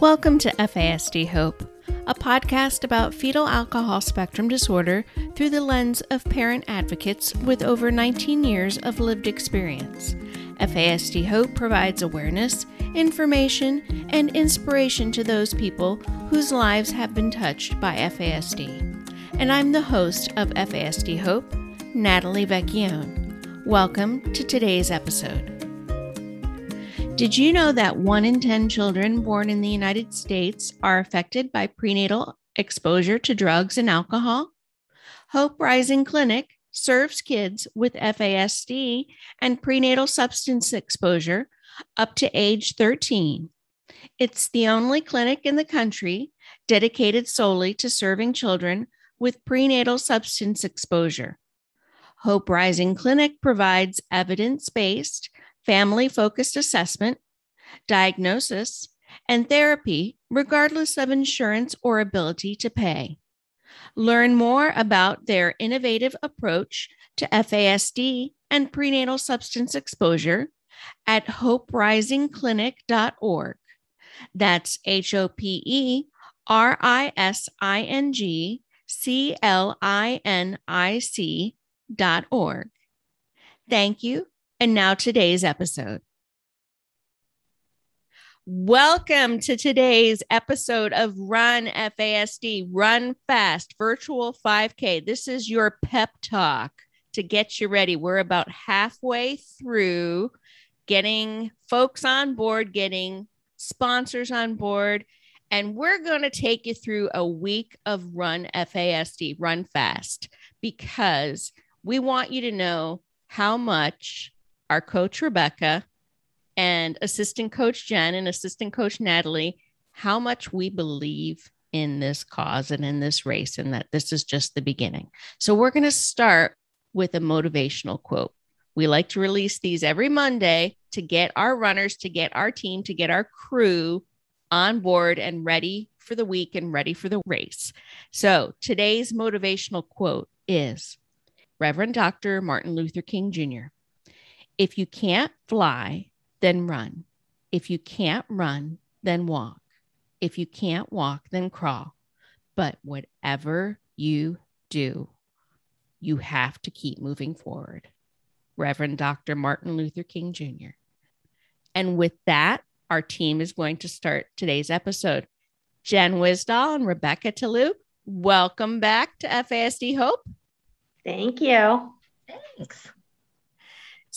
Welcome to FASD Hope, a podcast about fetal alcohol spectrum disorder through the lens of parent advocates with over 19 years of lived experience. FASD Hope provides awareness, information, and inspiration to those people whose lives have been touched by FASD. And I'm the host of FASD Hope, Natalie Vecchione. Welcome to today's episode. Did you know that one in 10 children born in the United States are affected by prenatal exposure to drugs and alcohol? Hope Rising Clinic serves kids with FASD and prenatal substance exposure up to age 13. It's the only clinic in the country dedicated solely to serving children with prenatal substance exposure. Hope Rising Clinic provides evidence based family focused assessment, diagnosis, and therapy, regardless of insurance or ability to pay. Learn more about their innovative approach to FASD and prenatal substance exposure at hoperisingclinic.org. That's H O P E R I S I N G C L I N I C dot org. Thank you and now today's episode. Welcome to today's episode of Run FASD, Run Fast Virtual 5K. This is your pep talk to get you ready. We're about halfway through getting folks on board, getting sponsors on board, and we're going to take you through a week of Run FASD, Run Fast, because we want you to know how much our coach Rebecca and assistant coach Jen and assistant coach Natalie how much we believe in this cause and in this race and that this is just the beginning. So we're going to start with a motivational quote. We like to release these every Monday to get our runners, to get our team, to get our crew on board and ready for the week and ready for the race. So today's motivational quote is Reverend Dr. Martin Luther King Jr. If you can't fly, then run. If you can't run, then walk. If you can't walk, then crawl. But whatever you do, you have to keep moving forward. Reverend Dr. Martin Luther King Jr. And with that, our team is going to start today's episode. Jen Wisdahl and Rebecca Talou, welcome back to FASD Hope. Thank you. Thanks.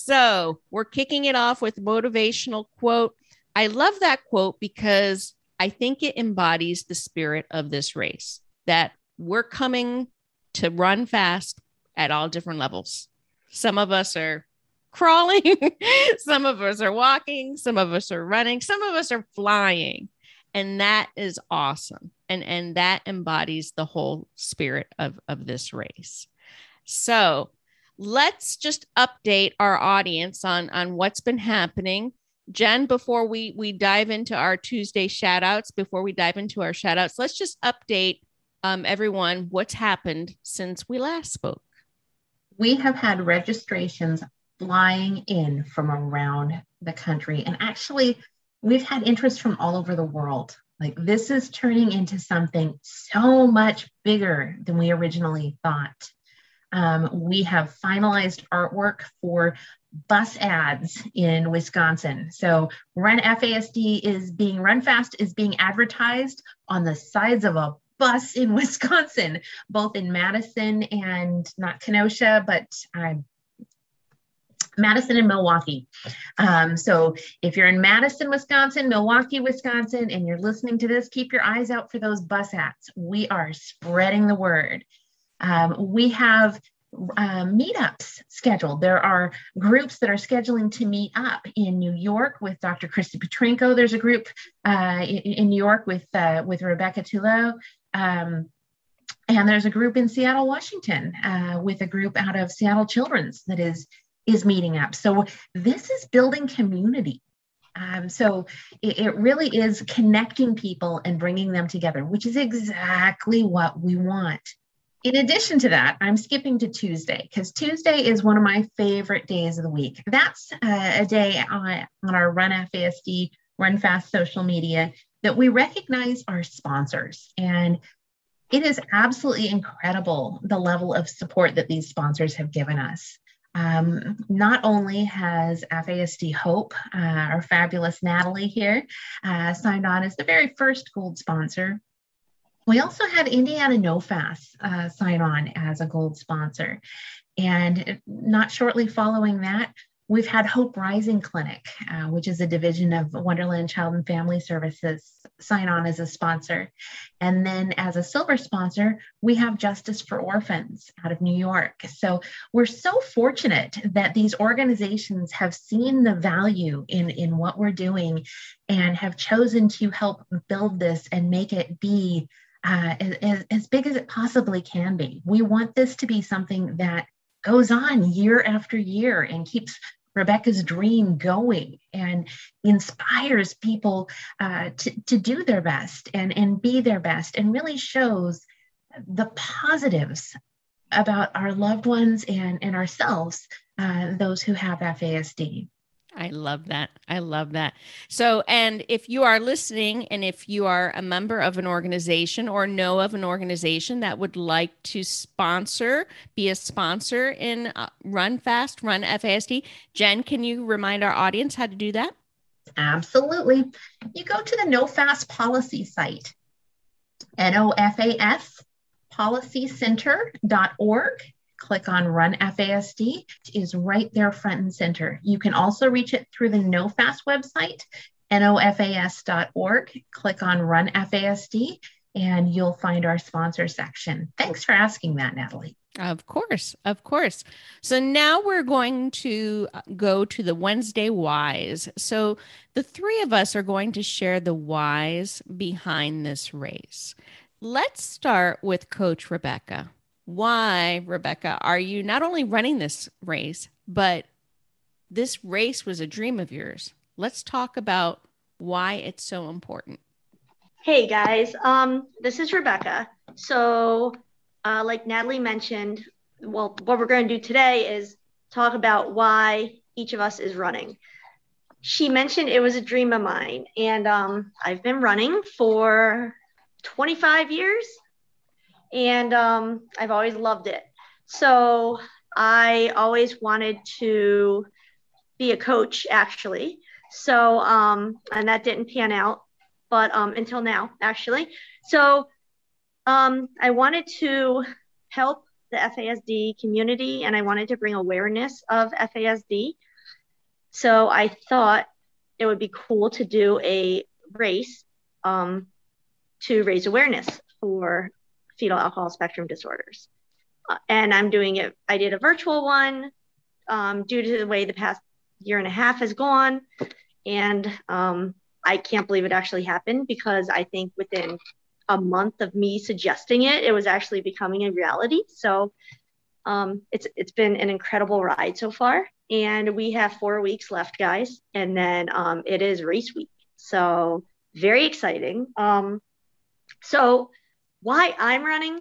So we're kicking it off with motivational quote. I love that quote because I think it embodies the spirit of this race that we're coming to run fast at all different levels. Some of us are crawling, some of us are walking, some of us are running, some of us are flying. And that is awesome. And, and that embodies the whole spirit of, of this race. So let's just update our audience on on what's been happening. Jen before we we dive into our tuesday shout outs before we dive into our shout outs let's just update um, everyone what's happened since we last spoke. We have had registrations flying in from around the country and actually we've had interest from all over the world. Like this is turning into something so much bigger than we originally thought um, we have finalized artwork for bus ads in Wisconsin. So Run FASD is being Run Fast is being advertised on the sides of a bus in Wisconsin, both in Madison and not Kenosha, but uh, Madison and Milwaukee. Um, so if you're in Madison, Wisconsin, Milwaukee, Wisconsin, and you're listening to this, keep your eyes out for those bus ads. We are spreading the word. Um, we have um, meetups scheduled. There are groups that are scheduling to meet up in New York with Dr. Christie Petrenko. There's a group uh, in, in, New York with uh, with Rebecca Tullo. Um, and there's a group in Seattle, Washington, uh, with a group out of Seattle Children's that is is meeting up. So this is building community. Um, so it, it, really is connecting people and bringing them together, which is exactly what we want in addition to that, I'm skipping to Tuesday because Tuesday is one of my favorite days of the week. That's uh, a day on, on our Run FASD, Run Fast social media that we recognize our sponsors. And it is absolutely incredible the level of support that these sponsors have given us. Um, not only has FASD Hope, uh, our fabulous Natalie here, uh, signed on as the very first gold sponsor, we also had Indiana NOFAS uh, sign on as a gold sponsor. And not shortly following that, We've had Hope Rising Clinic, uh, which is a division of Wonderland Child and Family Services, sign on as a sponsor. And then as a silver sponsor, we have Justice for Orphans out of New York. So we're so fortunate that these organizations have seen the value in, in what we're doing and have chosen to help build this and make it be uh, as, as big as it possibly can be. We want this to be something that goes on year after year and keeps Rebecca's dream going and inspires people uh, to, to do their best and, and be their best and really shows the positives about our loved ones and, and ourselves, uh, those who have FASD. I love that. I love that. So, and if you are listening and if you are a member of an organization or know of an organization that would like to sponsor, be a sponsor in uh, Run Fast, Run FASD, Jen, can you remind our audience how to do that? Absolutely. You go to the NOFAS policy site, N-O-F-A-S policycenter.org click on Run FASD. It is right there front and center. You can also reach it through the NOFAS website, nofas.org. Click on Run FASD and you'll find our sponsor section. Thanks for asking that, Natalie. Of course, of course. So now we're going to uh, go to the Wednesday whys. So the three of us are going to share the whys behind this race. Let's start with Coach Rebecca why, Rebecca, are you not only running this race, but this race was a dream of yours? Let's talk about why it's so important. Hey guys, um, this is Rebecca. So, uh, like Natalie mentioned, well, what we're going to do today is talk about why each of us is running. She mentioned it was a dream of mine, and um, I've been running for 25 years and um, I've always loved it. So I always wanted to be a coach, actually. So, um, and that didn't pan out, but um, until now, actually. So um, I wanted to help the FASD community and I wanted to bring awareness of FASD. So I thought it would be cool to do a race um, to raise awareness for fetal alcohol spectrum disorders. Uh, and I'm doing it, I did a virtual one um, due to the way the past year and a half has gone. And um, I can't believe it actually happened because I think within a month of me suggesting it, it was actually becoming a reality. So um, it's it's been an incredible ride so far, and we have four weeks left, guys, and then um, it is race week. So very exciting. Um, so why I'm running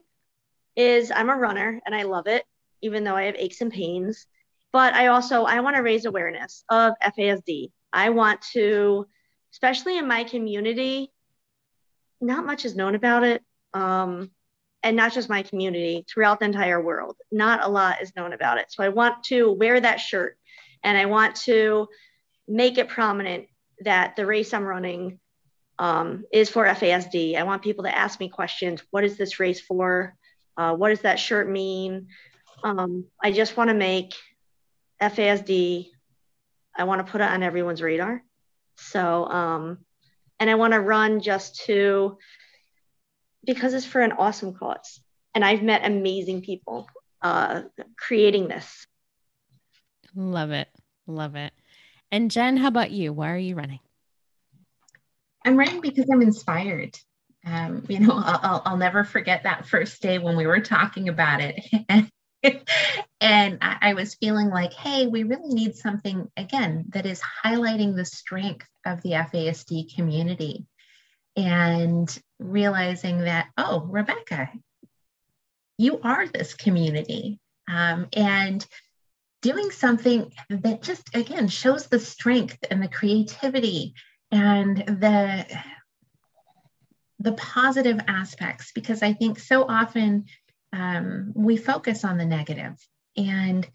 is I'm a runner and I love it, even though I have aches and pains. But I also I want to raise awareness of FASD. I want to, especially in my community, not much is known about it. Um, and not just my community, throughout the entire world. Not a lot is known about it. So I want to wear that shirt and I want to make it prominent that the race I'm running um, is for FASD. I want people to ask me questions. What is this race for? Uh, what does that shirt mean? Um, I just want to make FASD, I want to put it on everyone's radar. So, um, and I want to run just to, because it's for an awesome cause. And I've met amazing people uh, creating this. Love it. Love it. And Jen, how about you? Why are you running? I'm running because I'm inspired. Um, you know, I'll, I'll, never forget that first day when we were talking about it. and I, I was feeling like, hey, we really need something, again, that is highlighting the strength of the FASD community. And realizing that, oh, Rebecca, you are this community. Um, and doing something that just, again, shows the strength and the creativity and the the positive aspects because I think so often um, we focus on the negative. And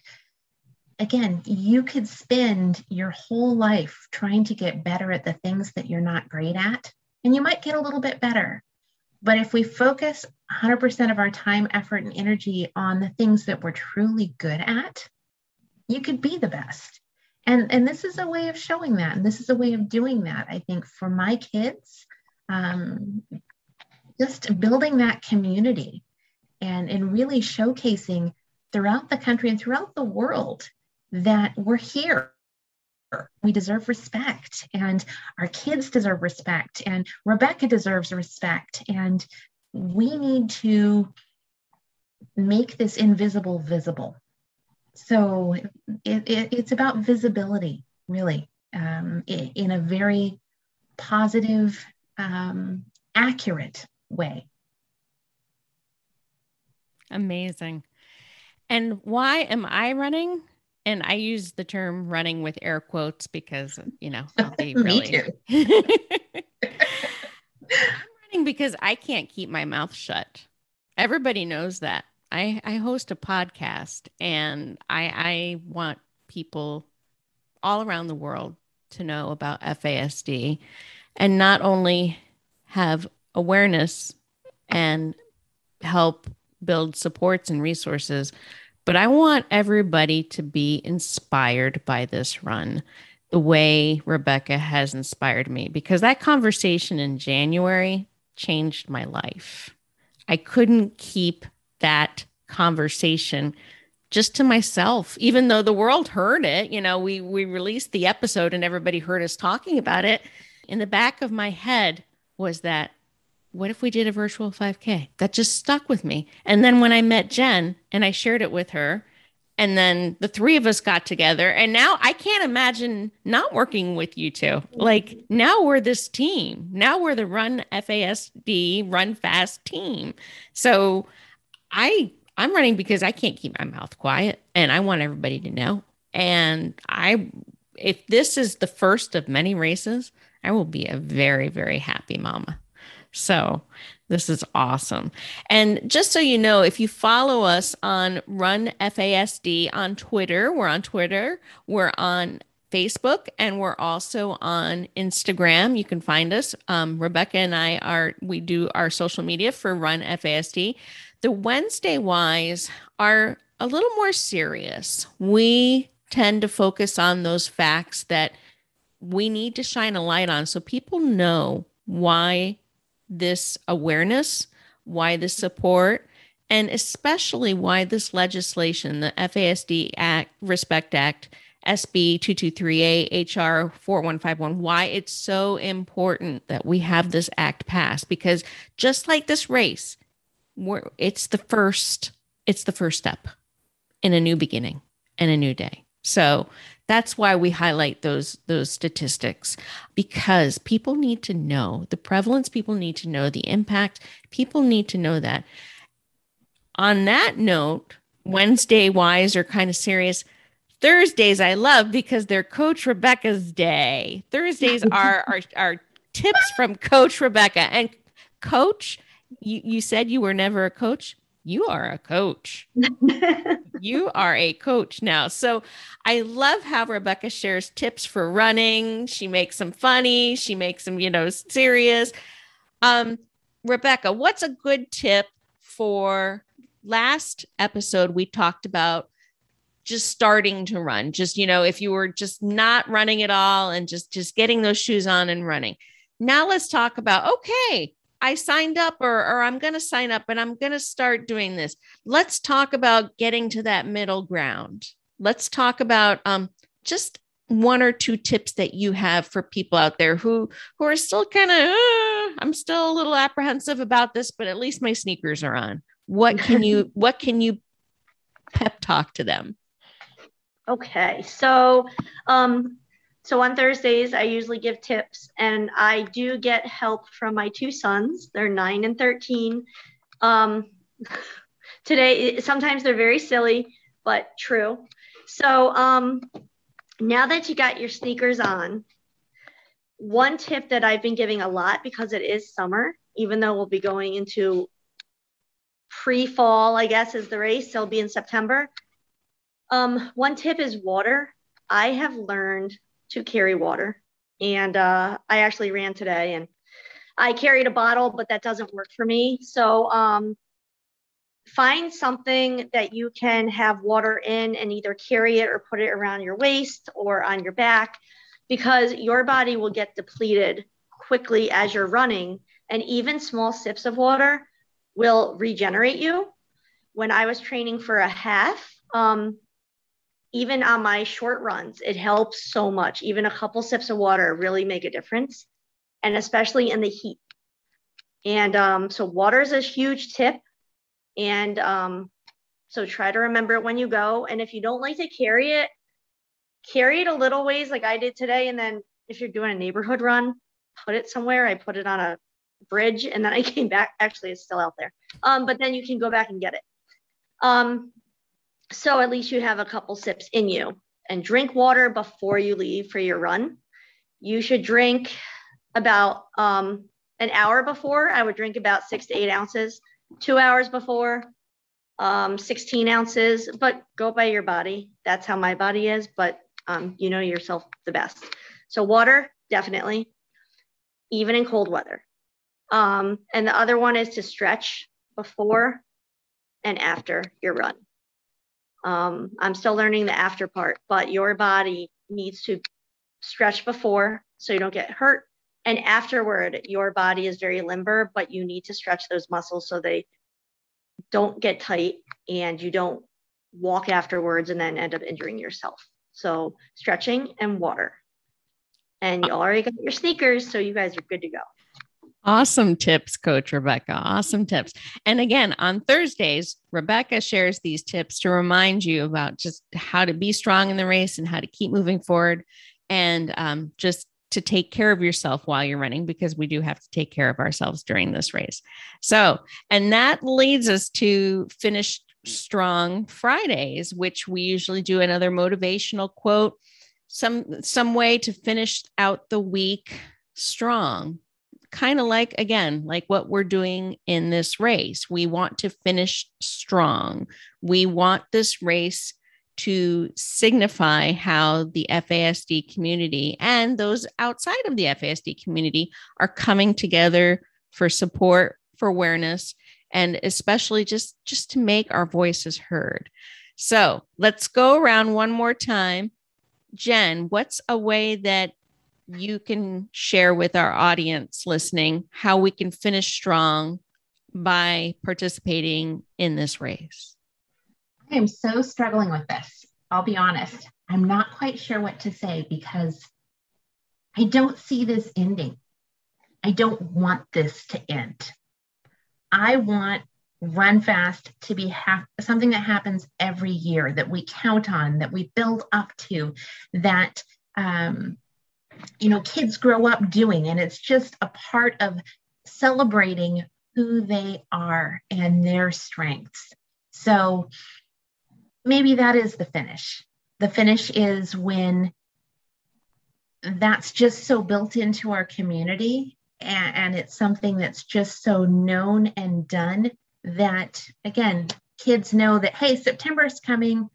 again, you could spend your whole life trying to get better at the things that you're not great at, and you might get a little bit better. But if we focus 100% of our time, effort, and energy on the things that we're truly good at, you could be the best. And, and this is a way of showing that. And this is a way of doing that. I think for my kids, um, just building that community and, and really showcasing throughout the country and throughout the world that we're here. We deserve respect, and our kids deserve respect, and Rebecca deserves respect. And we need to make this invisible visible. So it, it, it's about visibility, really, um, in a very positive, um, accurate way. Amazing. And why am I running? And I use the term running with air quotes because, you know, I'll be really. I'm running because I can't keep my mouth shut. Everybody knows that. I, I host a podcast and I, I want people all around the world to know about FASD and not only have awareness and help build supports and resources, but I want everybody to be inspired by this run the way Rebecca has inspired me because that conversation in January changed my life. I couldn't keep that conversation just to myself even though the world heard it you know we we released the episode and everybody heard us talking about it in the back of my head was that what if we did a virtual 5K? That just stuck with me. And then when I met Jen and I shared it with her, and then the three of us got together, and now I can't imagine not working with you two. Like now we're this team. Now we're the Run FASD Run Fast team. So I I'm running because I can't keep my mouth quiet, and I want everybody to know. And I, if this is the first of many races, I will be a very very happy mama. So this is awesome. And just so you know, if you follow us on Run FASD on Twitter, we're on Twitter, we're on Facebook, and we're also on Instagram. You can find us. Um, Rebecca and I are we do our social media for Run FASD. The Wednesday whys are a little more serious. We tend to focus on those facts that we need to shine a light on so people know why this awareness, why this support, and especially why this legislation, the FASD Act, Respect Act, SB 223A, HR 4151, why it's so important that we have this act passed. Because just like this race, it's the first, it's the first step in a new beginning and a new day. So that's why we highlight those those statistics because people need to know the prevalence people need to know the impact people need to know that. On that note wednesday whys are kind of serious. Thursdays i love because they're coach rebecca's day. Thursdays are our, our tips from coach rebecca. And coach you, you said you were never a coach you are a coach. you are a coach now. So I love how Rebecca shares tips for running. She makes them funny, she makes them, you know, serious. Um, Rebecca, what's a good tip for last episode? We talked about just starting to run, just, you know, if you were just not running at all and just just getting those shoes on and running. Now let's talk about okay, I signed up or, or I'm going to sign up and I'm going to start doing this. Let's talk about getting to that middle ground. Let's talk about um, just one or two tips that you have for people out there who who are still kind of uh, I'm still a little apprehensive about this, but at least my sneakers are on. What can you what can you pep talk to them? Okay, so um, so on Thursdays, I usually give tips, and I do get help from my two sons. They're nine and 13. Um, today, sometimes they're very silly, but true. So um, now that you got your sneakers on, one tip that I've been giving a lot because it is summer even though we'll be going into pre fall, I guess, is the race. It'll be in September. Um, one tip is water. I have learned to carry water, and uh, I actually ran today and I carried a bottle, but that doesn't work for me. So um, find something that you can have water in and either carry it or put it around your waist or on your back because your body will get depleted quickly as you're running. And even small sips of water will regenerate you. When I was training for a half, um, even on my short runs, it helps so much. Even a couple sips of water really make a difference, and especially in the heat. And um, so, water is a huge tip. And um, so, try to remember it when you go. And if you don't like to carry it, carry it a little ways, like I did today. And then, if you're doing a neighborhood run, put it somewhere. I put it on a bridge and then I came back. Actually, it's still out there. Um, but then you can go back and get it. Um, so at least you have a couple sips in you and drink water before you leave for your run. You should drink about um, an hour before. I would drink about six to eight ounces, two hours before, um, 16 ounces, but go by your body. That's how my body is, but um, you know yourself the best. So, water, definitely, even in cold weather. Um, and the other one is to stretch before and after your run. Um, I'm still learning the after part, but your body needs to stretch before so you don't get hurt. And afterward, your body is very limber, but you need to stretch those muscles so they don't get tight and you don't walk afterwards and then end up injuring yourself. So, stretching and water. And you already got your sneakers, so you guys are good to go. Awesome tips, Coach Rebecca. Awesome tips. And again, on Thursdays, Rebecca shares these tips to remind you about just how to be strong in the race and how to keep moving forward and um, just to take care of yourself while you're running because we do have to take care of ourselves during this race. So, and that leads us to finish strong Fridays, which we usually do another motivational quote, some some way to finish out the week strong kind of like, again, like what we're doing in this race. We want to finish strong. We want this race to signify how the FASD community and those outside of the FASD community are coming together for support, for awareness, and especially just just to make our voices heard. So let's go around one more time. Jen, what's a way that you can share with our audience listening how we can finish strong by participating in this race? I am so struggling with this. I'll be honest. I'm not quite sure what to say because I don't see this ending. I don't want this to end. I want Run Fast to be ha- something that happens every year that we count on, that we build up to, that um, you know kids grow up doing and it's just a part of celebrating who they are and their strengths. So maybe that is the finish. The finish is when that's just so built into our community and, and it's something that's just so known and done that again kids know that hey september is coming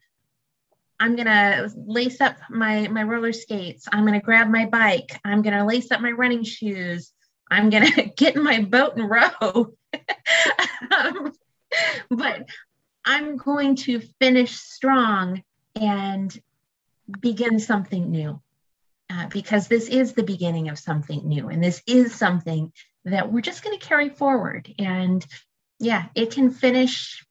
I'm gonna lace up my my roller skates. I'm gonna grab my bike. I'm gonna lace up my running shoes. I'm gonna get in my boat and row. um, but I'm going to finish strong and begin something new. Uh, because this is the beginning of something new and this is something that we're just going to carry forward and yeah it can finish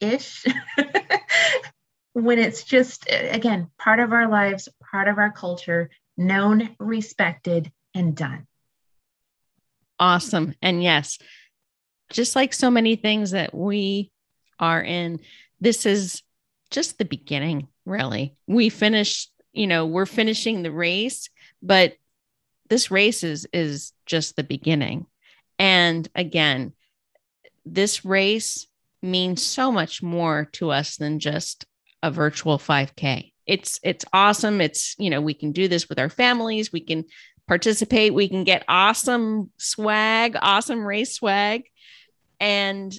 ish when it's just again part of our lives part of our culture known respected and done. Awesome. And yes just like so many things that we are in this is just the beginning really. We finish you know we're finishing the race but this race is is just the beginning. And again this race means so much more to us than just a virtual 5K. It's it's awesome. It's, you know, we can do this with our families, we can participate. We can get awesome swag, awesome race swag. And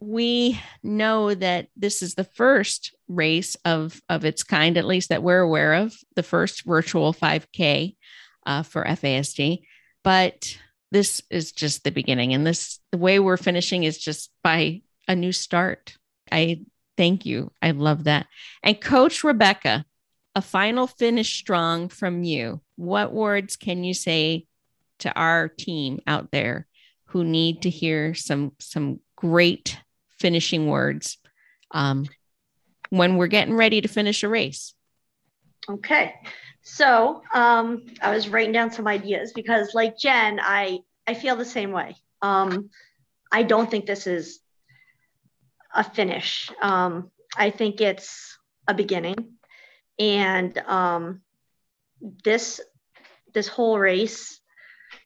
we know that this is the first race of of its kind, at least that we're aware of, the first virtual 5K uh, for FASD. But this is just the beginning, and this the way we're finishing is just by a new start. I thank you. I love that. And Coach Rebecca, a final finish strong from you. What words can you say to our team out there who need to hear some some great finishing words um, when we're getting ready to finish a race? Okay. So um, I was writing down some ideas because, like Jen, I I feel the same way. Um, I don't think this is a finish. Um, I think it's a beginning, and um, this this whole race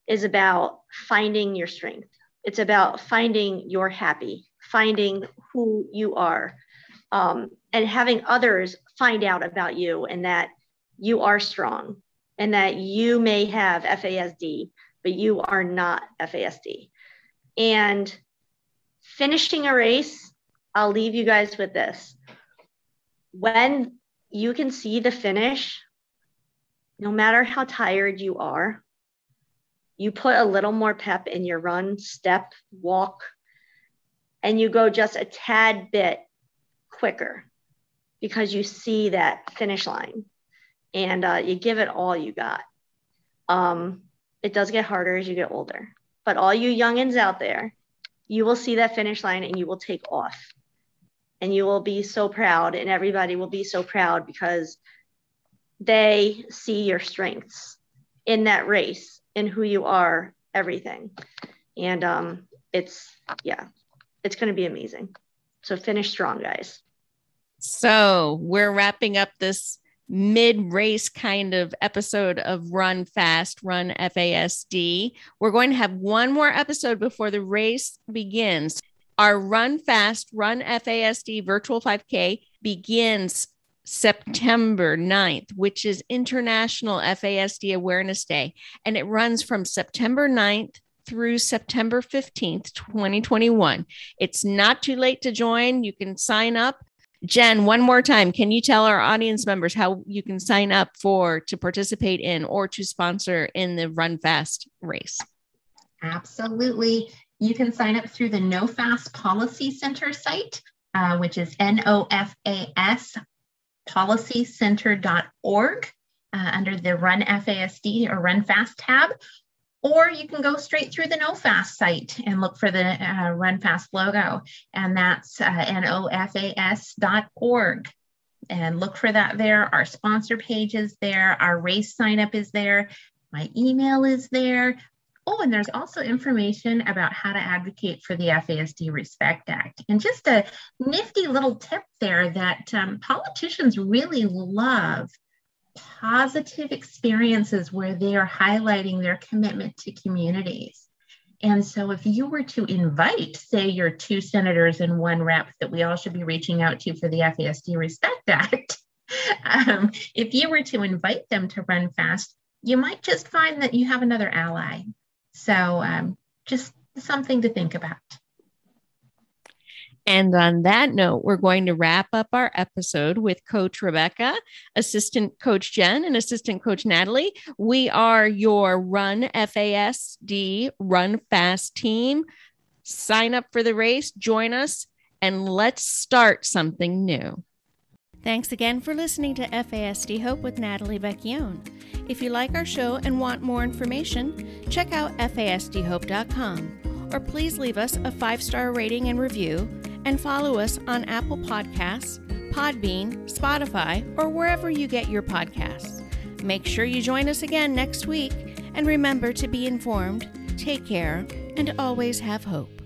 is about finding your strength. It's about finding your happy, finding who you are, um, and having others find out about you and that you are strong and that you may have FASD, but you are not FASD. And finishing a race, I'll leave you guys with this. When you can see the finish, no matter how tired you are, you put a little more pep in your run, step, walk, and you go just a tad bit quicker because you see that finish line and uh, you give it all you got. Um, it does get harder as you get older, but all you youngins out there, you will see that finish line and you will take off and you will be so proud and everybody will be so proud because they see your strengths in that race in who you are everything and um it's yeah it's going to be amazing so finish strong guys so we're wrapping up this mid race kind of episode of Run Fast, Run FASD. We're going to have one more episode before the race begins. Our Run Fast, Run FASD virtual 5K begins September 9th, which is International FASD Awareness Day. And it runs from September 9th through September 15th, 2021. It's not too late to join. You can sign up. Jen, one more time, can you tell our audience members how you can sign up for to participate in or to sponsor in the Run Fast race? Absolutely. You can sign up through the NOFAS Policy Center site, uh, which is NOFAS policycenter.org uh, under the Run FASD or Run Fast tab. Or you can go straight through the NOFAS site and look for the uh, Run Fast logo, and that's uh, nofas.org. And look for that there. Our sponsor page is there. Our race sign up is there. My email is there. Oh, and there's also information about how to advocate for the FASD Respect Act. And just a nifty little tip there that um, politicians really love positive experiences where they are highlighting their commitment to communities. And so, if you were to invite, say, your two senators and one rep that we all should be reaching out to for the FASD Respect Act, um, if you were to invite them to run fast, you might just find that you have another ally so um, just something to think about. And on that note, we're going to wrap up our episode with Coach Rebecca, Assistant Coach Jen, and Assistant Coach Natalie. We are your Run FASD Run Fast team. Sign up for the race, join us, and let's start something new. Thanks again for listening to FASD Hope with Natalie Vecchione. If you like our show and want more information, check out fasdhope.com or please leave us a five star rating and review and follow us on Apple Podcasts, Podbean, Spotify, or wherever you get your podcasts. Make sure you join us again next week and remember to be informed, take care, and always have hope.